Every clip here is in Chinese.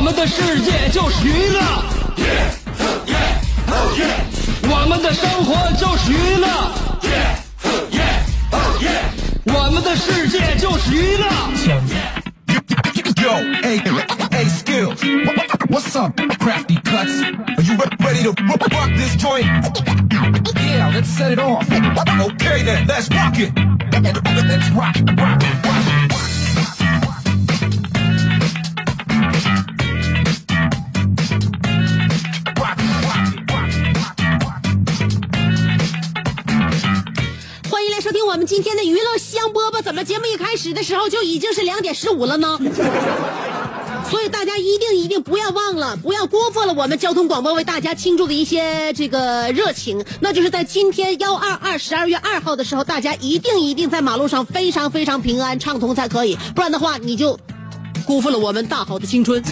我们的世界就是娱乐，我们的生活就是娱乐，我们的世界就是娱乐。Yo, hey, hey, skills. What's up, crafty cuts? Are you ready to rock rock this joint? Yeah, let's set it off. Okay then, let's rock it. Let's rock, rock, rock. 们今天的娱乐香饽饽。怎么节目一开始的时候就已经是两点十五了呢？所以大家一定一定不要忘了，不要辜负了我们交通广播为大家倾注的一些这个热情。那就是在今天幺二二十二月二号的时候，大家一定一定在马路上非常非常平安畅通才可以，不然的话你就辜负了我们大好的青春。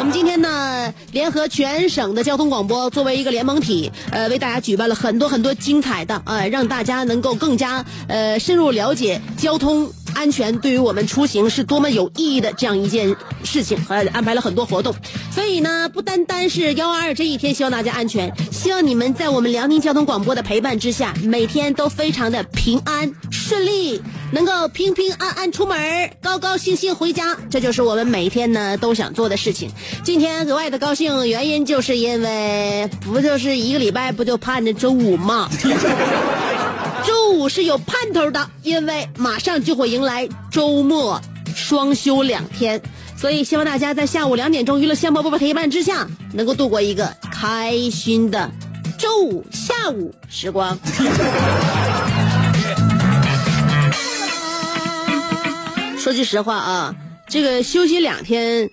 我们今天呢，联合全省的交通广播作为一个联盟体，呃，为大家举办了很多很多精彩的，呃，让大家能够更加呃深入了解交通安全对于我们出行是多么有意义的这样一件事情，呃，安排了很多活动。所以呢，不单单是幺二二这一天，希望大家安全，希望你们在我们辽宁交通广播的陪伴之下，每天都非常的平安顺利，能够平平安安出门，高高兴兴回家，这就是我们每天呢都想做的事情。今天格外的高兴，原因就是因为不就是一个礼拜不就盼着周五吗？周五是有盼头的，因为马上就会迎来周末双休两天，所以希望大家在下午两点钟娱乐香饽饽陪伴之下，能够度过一个开心的周五下午时光。说句实话啊，这个休息两天，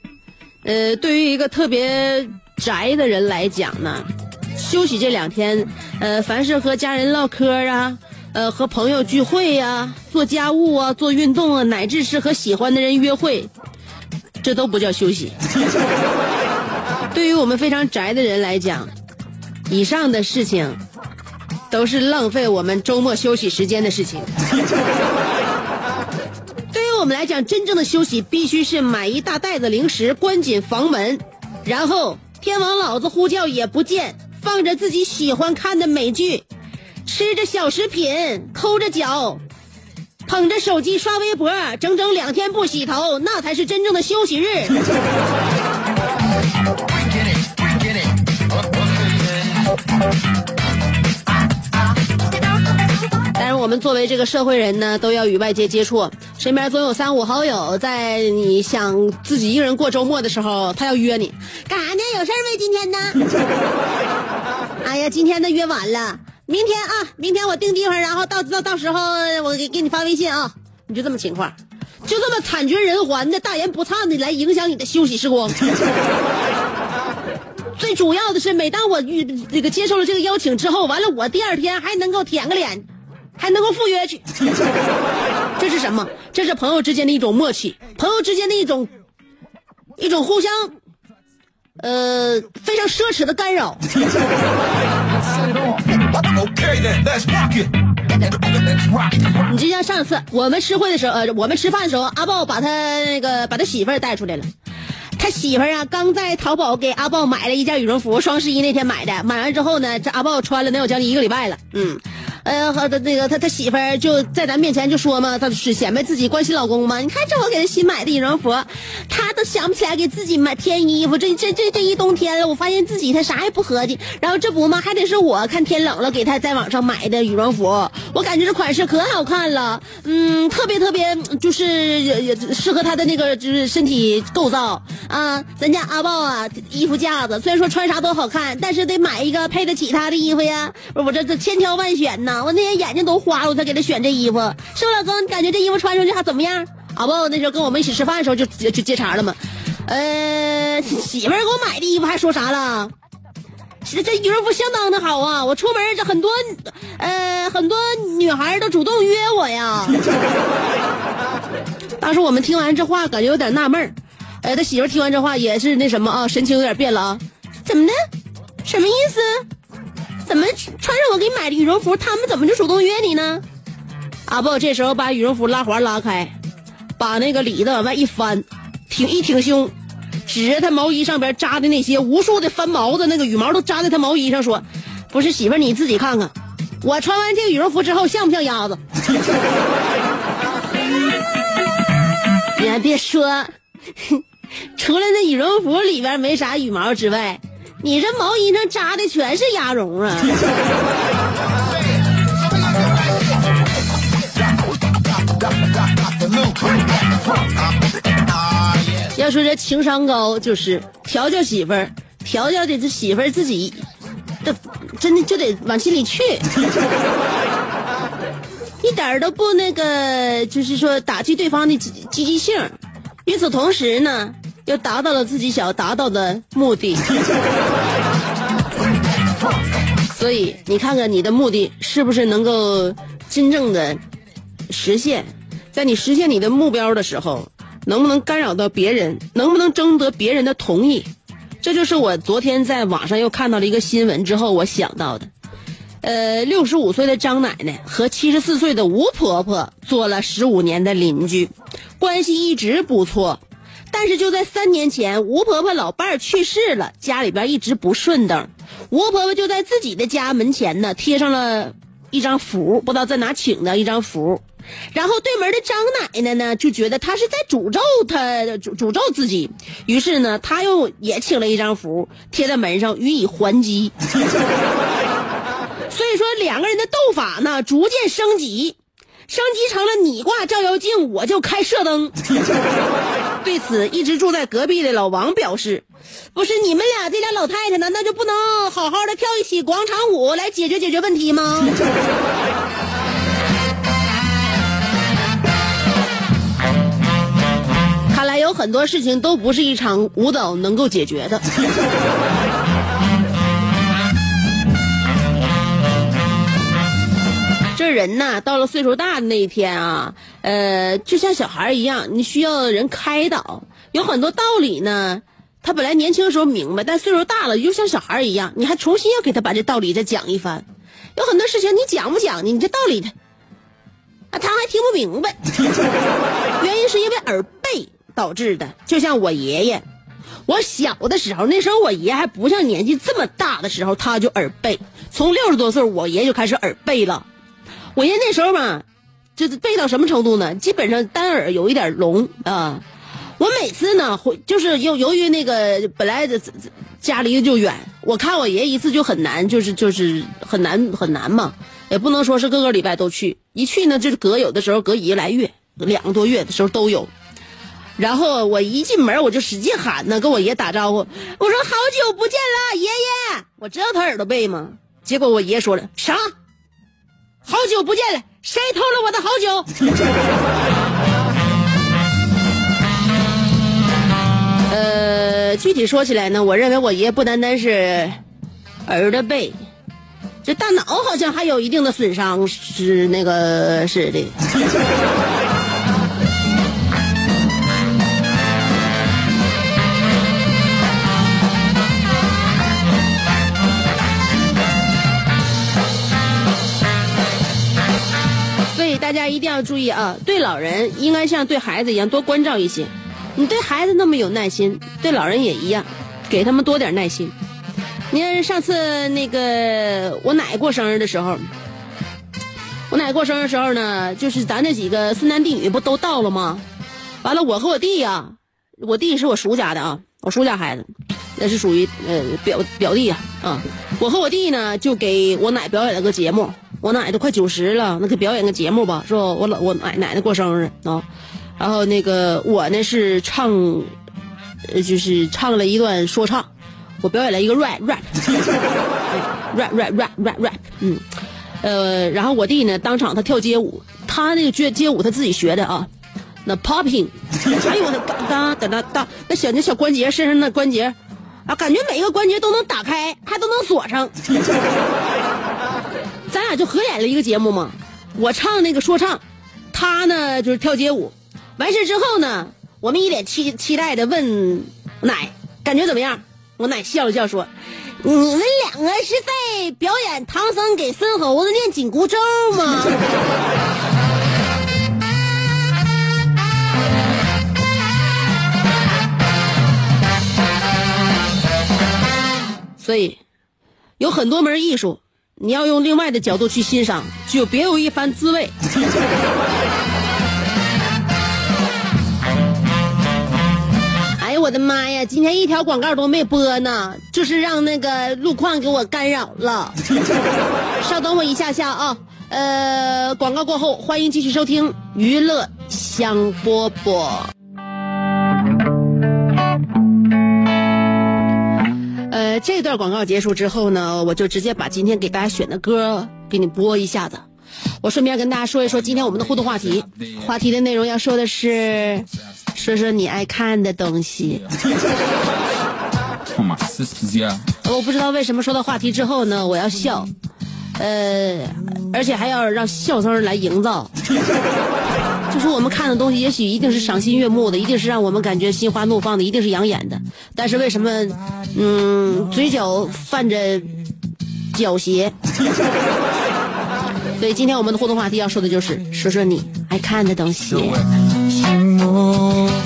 呃，对于一个特别宅的人来讲呢，休息这两天，呃，凡是和家人唠嗑啊，呃，和朋友聚会呀、做家务啊、做运动啊，乃至是和喜欢的人约会，这都不叫休息。对于我们非常宅的人来讲，以上的事情都是浪费我们周末休息时间的事情。我们来讲，真正的休息必须是买一大袋子零食，关紧房门，然后天王老子呼叫也不见，放着自己喜欢看的美剧，吃着小食品，抠着脚，捧着手机刷微博，整整两天不洗头，那才是真正的休息日。我们作为这个社会人呢，都要与外界接触，身边总有三五好友，在你想自己一个人过周末的时候，他要约你，干啥呢？有事没？今天呢？哎呀，今天呢约晚了，明天啊，明天我定地方，然后到到到时候我给给你发微信啊，你就这么情况，就这么惨绝人寰的大言不惭的来影响你的休息时光。最主要的是，每当我遇这个接受了这个邀请之后，完了我第二天还能够舔个脸，还能够赴约去，这是什么？这是朋友之间的一种默契，朋友之间的一种一种互相呃非常奢侈的干扰。你就像上次我们吃会的时候，呃，我们吃饭的时候，阿豹把他那个把他媳妇儿带出来了。他媳妇儿啊，刚在淘宝给阿豹买了一件羽绒服，双十一那天买的。买完之后呢，这阿豹穿了能有将近一个礼拜了。嗯，呃，和他那个他他媳妇儿就在咱面前就说嘛，他是显摆自己关心老公嘛。你看这我给他新买的羽绒服，他都想不起来给自己买添衣服。这这这这一冬天了，我发现自己他啥也不合计。然后这不嘛，还得是我看天冷了给他在网上买的羽绒服。我感觉这款式可好看了，嗯，特别特别就是也也适合他的那个就是身体构造啊。咱家阿豹啊，衣服架子虽然说穿啥都好看，但是得买一个配得起他的衣服呀。我这这千挑万选我那天眼睛都花了，我才给他选这衣服。是不，老公？你感觉这衣服穿上去还怎么样？啊不，那时候跟我们一起吃饭的时候就就接茬了嘛。呃，媳妇儿给我买的衣服还说啥了？这这羽绒服相当的好啊！我出门这很多，呃，很多女孩都主动约我呀。当时我们听完这话，感觉有点纳闷儿。呃，他媳妇听完这话也是那什么啊，神情有点变了啊。怎么的？什么意思？怎么穿上我给你买的羽绒服，他们怎么就主动约你呢？阿豹，这时候把羽绒服拉环拉开，把那个里子往外一翻，挺一挺胸。指着他毛衣上边扎的那些无数的翻毛的那个羽毛都扎在他毛衣上，说：“不是媳妇儿，你自己看看，我穿完这个羽绒服之后像不像鸭子？” 你还别说，除了那羽绒服里边没啥羽毛之外，你这毛衣上扎的全是鸭绒啊！要说这情商高，就是调教媳妇儿，调教的这媳妇儿自己，这真的就得往心里去，一点儿都不那个，就是说打击对方的积积极性。与此同时呢，又达到了自己想要达到的目的。所以你看看你的目的是不是能够真正的实现？在你实现你的目标的时候。能不能干扰到别人？能不能征得别人的同意？这就是我昨天在网上又看到了一个新闻之后我想到的。呃，六十五岁的张奶奶和七十四岁的吴婆婆做了十五年的邻居，关系一直不错。但是就在三年前，吴婆婆老伴儿去世了，家里边一直不顺当。吴婆婆就在自己的家门前呢贴上了一张符，不知道在哪请的一张符。然后对门的张奶奶呢，就觉得她是在诅咒她，诅诅咒自己。于是呢，她又也请了一张符贴在门上予以还击。所以说，两个人的斗法呢，逐渐升级，升级成了你挂照妖镜，我就开射灯。对此，一直住在隔壁的老王表示：“不是你们俩这俩老太太，难道就不能好好的跳一起广场舞来解决解决问题吗？” 看来有很多事情都不是一场舞蹈能够解决的。这人呐，到了岁数大的那一天啊，呃，就像小孩一样，你需要人开导。有很多道理呢，他本来年轻的时候明白，但岁数大了，又像小孩一样，你还重新要给他把这道理再讲一番。有很多事情你讲不讲呢？你这道理他啊，他还听不明白。原因是因为耳背。导致的，就像我爷爷，我小的时候，那时候我爷还不像年纪这么大的时候，他就耳背。从六十多岁，我爷就开始耳背了。我爷那时候嘛，就是背到什么程度呢？基本上单耳有一点聋啊。我每次呢，回就是由由于那个本来的家离就远，我看我爷一次就很难，就是就是很难很难嘛，也不能说是个个礼拜都去，一去呢就是隔有的时候隔一个来月，两个多月的时候都有。然后我一进门我就使劲喊呢，跟我爷打招呼，我说好久不见了，爷爷。我知道他耳朵背吗？结果我爷说了啥？好久不见了，谁偷了我的好酒？呃，具体说起来呢，我认为我爷不单单是儿的背，这大脑好像还有一定的损伤，是那个是的。大家一定要注意啊！对老人应该像对孩子一样多关照一些。你对孩子那么有耐心，对老人也一样，给他们多点耐心。你看上次那个我奶过生日的时候，我奶过生日的时候呢，就是咱这几个孙男弟女不都到了吗？完了，我和我弟呀，我弟是我叔家的啊，我叔家孩子，那是属于呃表表弟啊啊。我和我弟呢，就给我奶表演了个节目。我奶都快九十了，那给表演个节目吧，是吧？我老我奶奶奶过生日啊，然后那个我呢是唱，就是唱了一段说唱，我表演了一个 rap rap rap rap rap rap rap，嗯，呃，然后我弟呢当场他跳街舞，他那个街街舞他自己学的啊，那 popping，哎呦我的哒哒哒哒，那小那小关节身上那关节，啊，感觉每一个关节都能打开，还都能锁上。咱俩就合演了一个节目嘛，我唱那个说唱，他呢就是跳街舞。完事之后呢，我们一脸期期待的问奶，感觉怎么样？我奶笑了笑说：“你们两个是在表演唐僧给孙猴子念紧箍咒吗？” 所以，有很多门艺术，你要用另外的角度去欣赏，就别有一番滋味。哎呀，我的妈呀！今天一条广告都没播呢，就是让那个路况给我干扰了。稍等我一下下啊，呃，广告过后，欢迎继续收听娱乐香饽饽。呃，这段广告结束之后呢，我就直接把今天给大家选的歌给你播一下子。我顺便跟大家说一说今天我们的互动话题，话题的内容要说的是，说说你爱看的东西。我不知道为什么说到话题之后呢，我要笑，呃，而且还要让笑声来营造。就是我们看的东西，也许一定是赏心悦目的，一定是让我们感觉心花怒放的，一定是养眼的。但是为什么，嗯，嘴角泛着狡黠？所以今天我们的互动话题要说的就是说说你爱看的东西。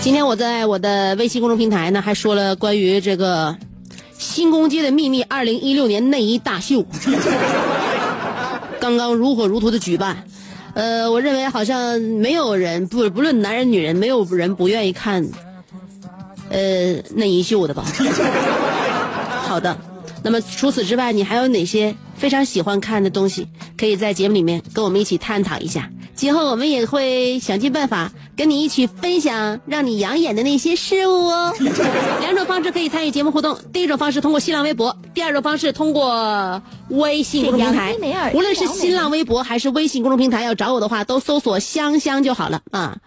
今天我在我的微信公众平台呢，还说了关于这个新宫街的秘密二零一六年内衣大秀，刚刚如火如荼的举办。呃，我认为好像没有人不不论男人女人，没有人不愿意看，呃内衣秀的吧？好的，那么除此之外，你还有哪些非常喜欢看的东西？可以在节目里面跟我们一起探讨一下。今后我们也会想尽办法跟你一起分享让你养眼的那些事物哦。两种方式可以参与节目互动：第一种方式通过新浪微博，第二种方式通过微信公众平台。无论是新浪微博还是微信公众平台，要找我的话，都搜索“香香”就好了啊。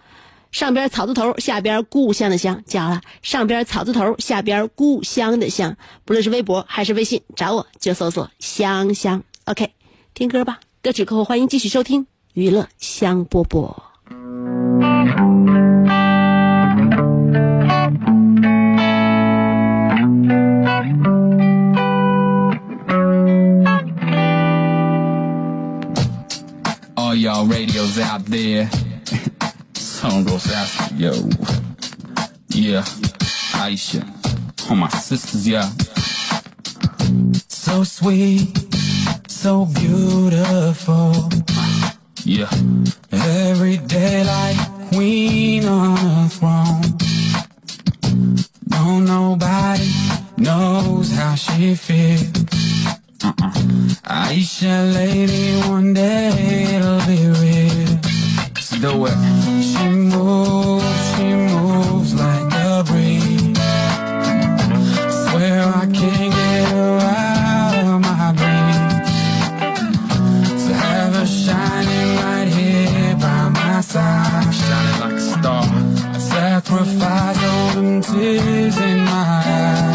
上边草字头，下边故乡的乡，记好了，上边草字头，下边故乡的乡。不论是微博还是微信，找我就搜索“香香”。OK，听歌吧，歌曲过后欢迎继续收听娱乐香饽饽。Sisters, yeah. So sweet, so beautiful. Side, shining like a star. I sacrifice all them tears in my eyes.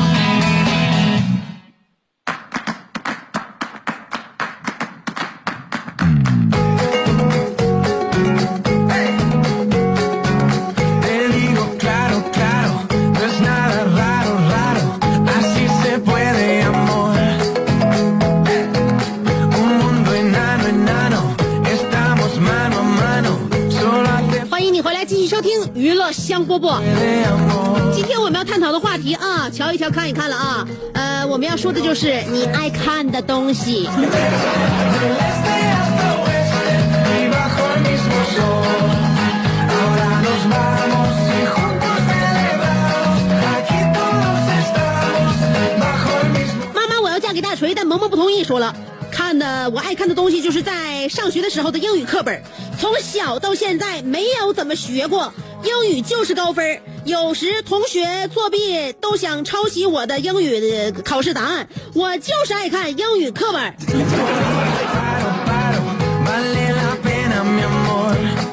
波波，今天我们要探讨的话题啊，瞧一瞧，看一看了啊，呃，我们要说的就是你爱看的东西。妈妈我要嫁给大锤，但萌萌不同意说了，看的，我爱看的东西就是在上学的时候的英语课本，从小到现在没有怎么学过。英语，就是高分。有时同学作弊都想抄袭我的英语的考试答案，我就是爱看英语课本。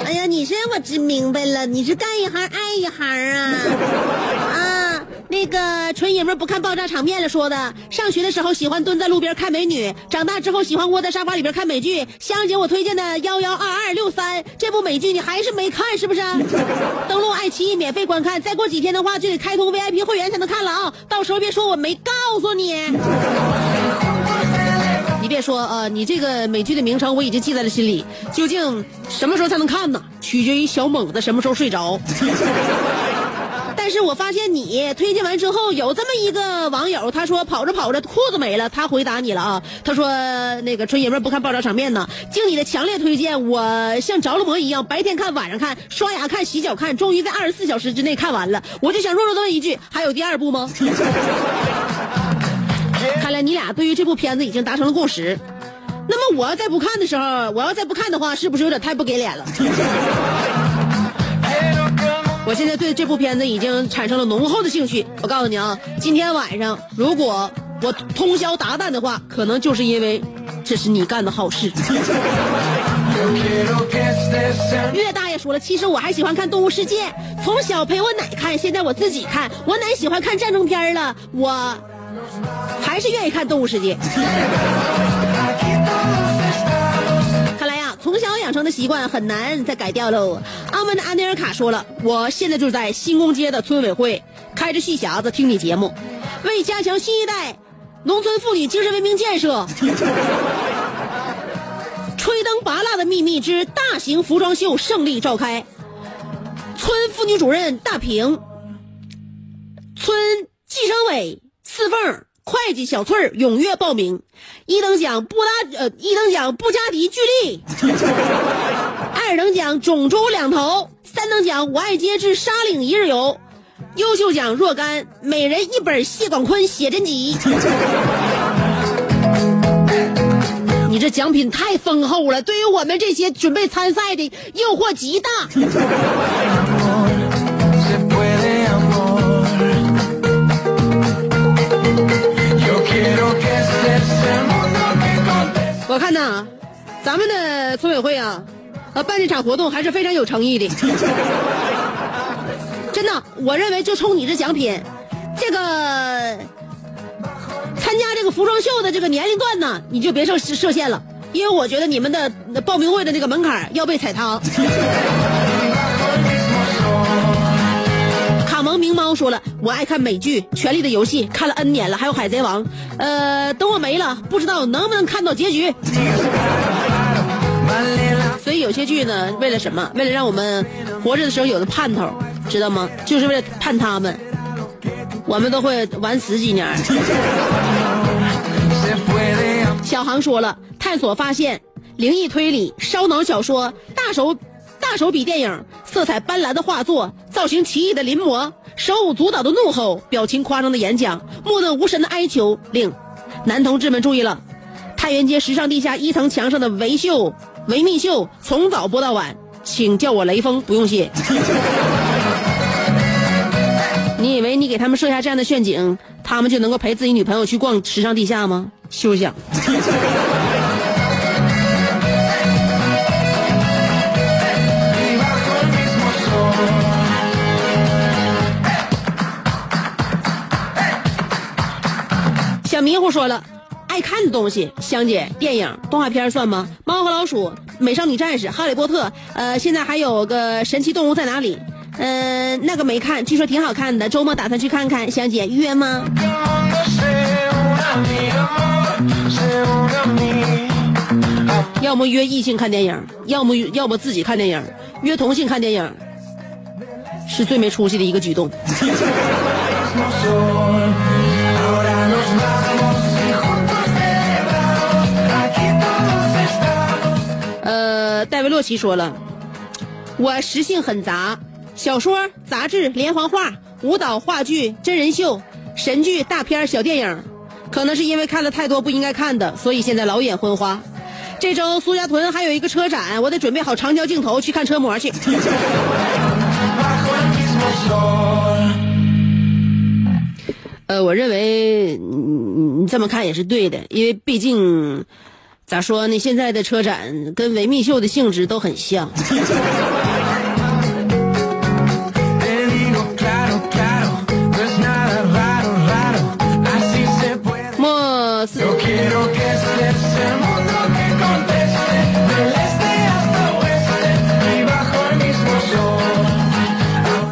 哎呀，你这我真明白了，你是干一行爱一行啊啊！那个纯爷们不看爆炸场面了说的，上学的时候喜欢蹲在路边看美女，长大之后喜欢窝在沙发里边看美剧。香姐，我推荐的幺幺二二六三这部美剧你还是没看是不是？登录爱奇艺免费观看，再过几天的话就得开通 VIP 会员才能看了啊！到时候别说我没告诉你。你别说，呃，你这个美剧的名称我已经记在了心里。究竟什么时候才能看呢？取决于小猛子什么时候睡着。但是我发现你推荐完之后，有这么一个网友，他说跑着跑着裤子没了，他回答你了啊，他说那个纯爷们不看爆炸场面呢，经你的强烈推荐，我像着了魔一样，白天看，晚上看，刷牙看，洗脚看，终于在二十四小时之内看完了。我就想弱弱的问一句，还有第二部吗？看来你俩对于这部片子已经达成了共识。那么我要再不看的时候，我要再不看的话，是不是有点太不给脸了？我现在对这部片子已经产生了浓厚的兴趣。我告诉你啊，今天晚上如果我通宵达旦的话，可能就是因为这是你干的好事。岳大爷说了，其实我还喜欢看《动物世界》，从小陪我奶看，现在我自己看。我奶喜欢看战争片了，我还是愿意看《动物世界》。养成的习惯很难再改掉喽。澳门的安内尔卡说了，我现在就在新宫街的村委会开着戏匣子听你节目，为加强新一代农村妇女精神文明建设。吹灯拔蜡的秘密之大型服装秀胜利召开，村妇女主任大平，村计生委四凤、会计小翠儿踊跃报名，一等奖布拉呃一等奖布加迪巨力，二等奖种猪两头，三等奖我爱街至沙岭一日游，优秀奖若干，每人一本谢广坤写真集。你这奖品太丰厚了，对于我们这些准备参赛的诱惑极大。我看呐，咱们的村委会啊，呃，办这场活动还是非常有诚意的。真的，我认为就冲你这奖品，这个参加这个服装秀的这个年龄段呢，你就别设设限了，因为我觉得你们的报名会的这个门槛要被踩塌。明猫说了，我爱看美剧《权力的游戏》，看了 N 年了，还有《海贼王》。呃，等我没了，不知道能不能看到结局。所以有些剧呢，为了什么？为了让我们活着的时候有的盼头，知道吗？就是为了盼他们，我们都会晚死几年。小航说了，探索发现，灵异推理、烧脑小说、大手大手笔电影、色彩斑斓的画作、造型奇异的临摹、手舞足蹈的怒吼、表情夸张的演讲、默默无神的哀求，令男同志们注意了。太原街时尚地下一层墙上的维秀、维密秀从早播到晚，请叫我雷锋，不用谢。你以为你给他们设下这样的陷阱，他们就能够陪自己女朋友去逛时尚地下吗？休想！小迷糊说了，爱看的东西，香姐，电影、动画片算吗？猫和老鼠、美少女战士、哈利波特，呃，现在还有个神奇动物在哪里？嗯、那个没看，据说挺好看的，周末打算去看看。香姐约吗？要么约异性看电影，要么要么自己看电影，约同性看电影，是最没出息的一个举动。戴维洛奇说了，我食性很杂，小说、杂志、连环画、舞蹈、话剧、真人秀、神剧、大片、小电影，可能是因为看了太多不应该看的，所以现在老眼昏花。这周苏家屯还有一个车展，我得准备好长焦镜头去看车模去。呃，我认为你你这么看也是对的，因为毕竟咋说呢，现在的车展跟维密秀的性质都很像。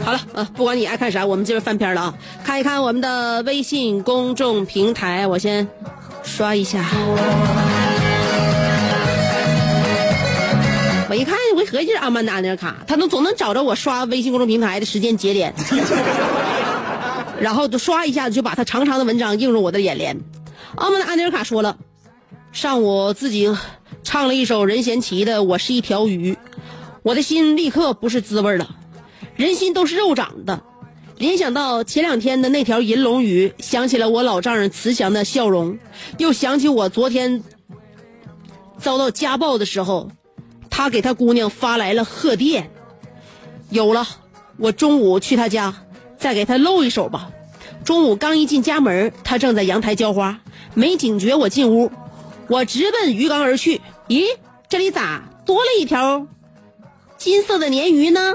好了，呃，不管你爱看啥，我们今儿翻篇了啊！看一看我们的微信公众平台，我先刷一下。合计是阿曼达安德卡，他能总能找着我刷微信公众平台的时间节点，然后就刷一下子就把他长长的文章映入我的眼帘。阿曼达安德卡说了，上午自己唱了一首任贤齐的《我是一条鱼》，我的心立刻不是滋味了。人心都是肉长的，联想到前两天的那条银龙鱼，想起了我老丈人慈祥的笑容，又想起我昨天遭到家暴的时候，他给他姑娘发来了贺电。有了，我中午去他家，再给他露一手吧。中午刚一进家门，他正在阳台浇花，没警觉我进屋，我直奔鱼缸而去。咦，这里咋多了一条金色的鲶鱼呢？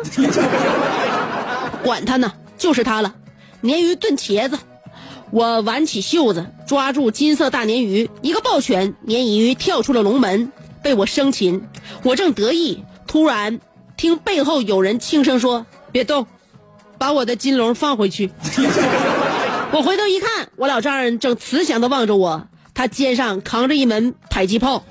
管他呢，就是它了。鲶鱼炖茄子，我挽起袖子抓住金色大鲶鱼，一个抱拳，鲶鱼跳出了龙门，被我生擒。我正得意，突然听背后有人轻声说：“别动，把我的金龙放回去。”我回头一看，我老丈人正慈祥的望着我，他肩上扛着一门迫击炮。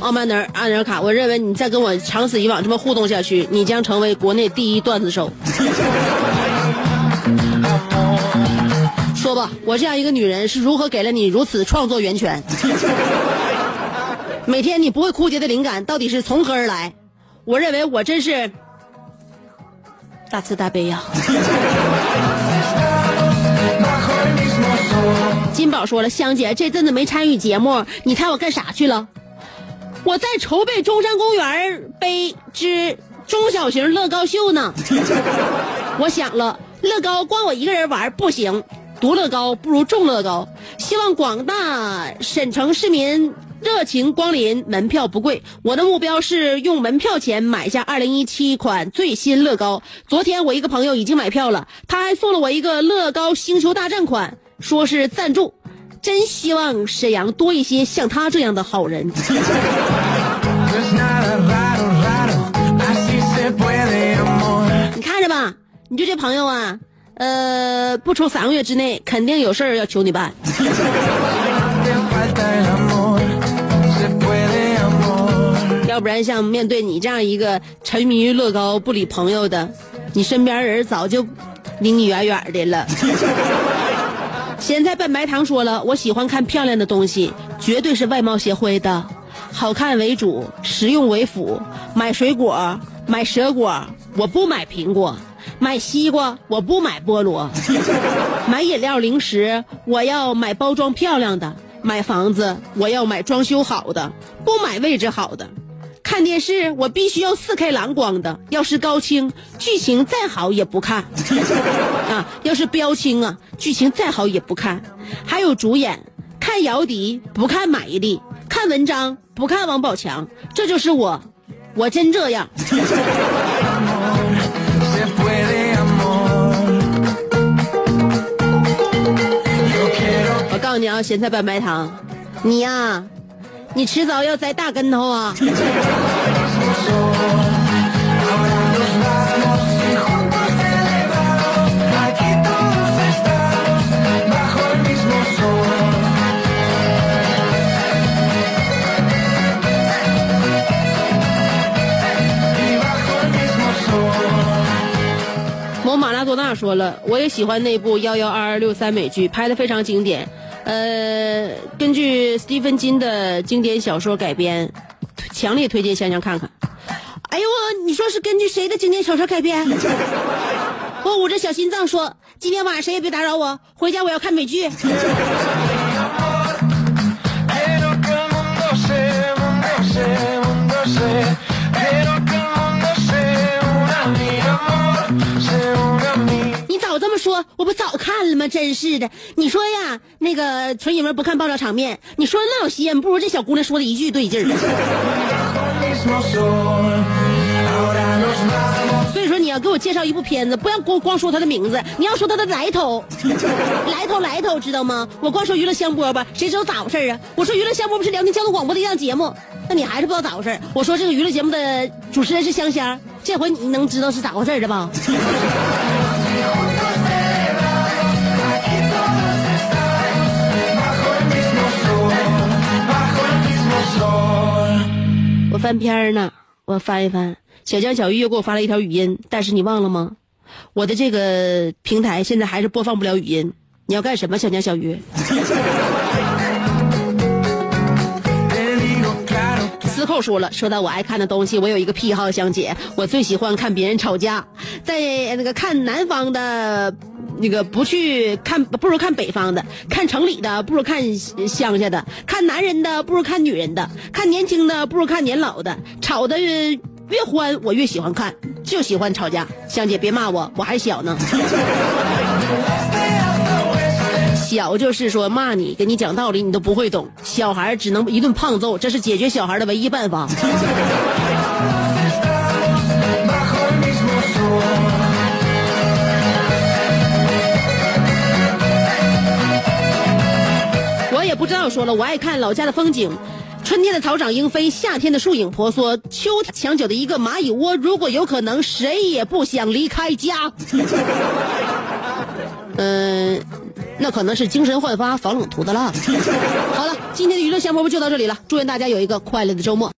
奥曼德尔安德卡，我认为你再跟我长此以往这么互动下去，你将成为国内第一段子手。说吧，我这样一个女人是如何给了你如此创作源泉？每天你不会枯竭的灵感到底是从何而来？我认为我真是大慈大悲呀、金宝说了，香姐这阵子没参与节目，你猜我干啥去了？我在筹备中山公园杯之中小型乐高秀呢。我想了，乐高光我一个人玩不行，独乐高不如众乐高。希望广大沈城市民热情光临，门票不贵。我的目标是用门票钱买下2017款最新乐高。昨天我一个朋友已经买票了，他还送了我一个乐高星球大战款，说是赞助。真希望沈阳多一些像他这样的好人。你看着吧，你就这朋友啊，呃，不出三个月之内，肯定有事儿要求你办。要不然像面对你这样一个沉迷于乐高不理朋友的，你身边人早就离你远远的了。咸菜拌白糖说了，我喜欢看漂亮的东西，绝对是外貌协会的，好看为主，实用为辅。买水果，买蛇果，我不买苹果；买西瓜，我不买菠萝；买饮料零食，我要买包装漂亮的；买房子，我要买装修好的，不买位置好的。看电视，我必须要四 K 蓝光的，要是高清，剧情再好也不看。啊，要是标清啊，剧情再好也不看。还有主演，看姚笛不看马伊琍，看文章不看王宝强，这就是我，我真这样。告诉你啊，咸菜拌白糖，你呀、你迟早要栽大跟头啊！某马拉多纳说了，我也喜欢那部幺幺二二六三美剧，拍的非常经典。呃，根据斯蒂芬金的经典小说改编，强烈推荐香香看看。哎呦，你说是根据谁的经典小说改编？我捂着小心脏说，今天晚上谁也别打扰我，回家我要看美剧。你早这么说，我不早看了吗？真是的，你说呀，那个纯爷们不看爆炸场面，你说那有吸引，不如这小姑娘说的一句对劲儿。所以说你要给我介绍一部片子，不要光光说它的名字，你要说它的来头，来头来头，知道吗？我光说娱乐香饽饽，谁知道咋回事啊？我说娱乐香饽饽是辽宁交通广播的一档节目，那你还是不知道咋回事我说这个娱乐节目的主持人是香香，这回你能知道是咋回事了吧？翻篇儿呢，我翻一翻。小江小玉又给我发了一条语音，但是你忘了吗？我的这个平台现在还是播放不了语音。你要干什么，小江小鱼？司寇说了，说到我爱看的东西，我有一个癖好，香姐，我最喜欢看别人吵架，在那个看南方的，那个不去看，不如看北方的，看城里的不如看乡下的，看男人的不如看女人的，看年轻的不如看年老的，吵的越欢我越喜欢看，就喜欢吵架。香姐别骂我，我还小呢。小就是说骂你，给你讲道理，你都不会懂。小孩只能一顿胖揍，这是解决小孩的唯一办法。不知道说了，我爱看老家的风景。春天的草长莺飞，夏天的树影婆娑，秋墙角的一个蚂蚁窝。如果有可能，谁也不想离开家。嗯。那可能是精神焕发、防冷涂的蜡。好了，今天的娱乐项目就到这里了，祝愿大家有一个快乐的周末。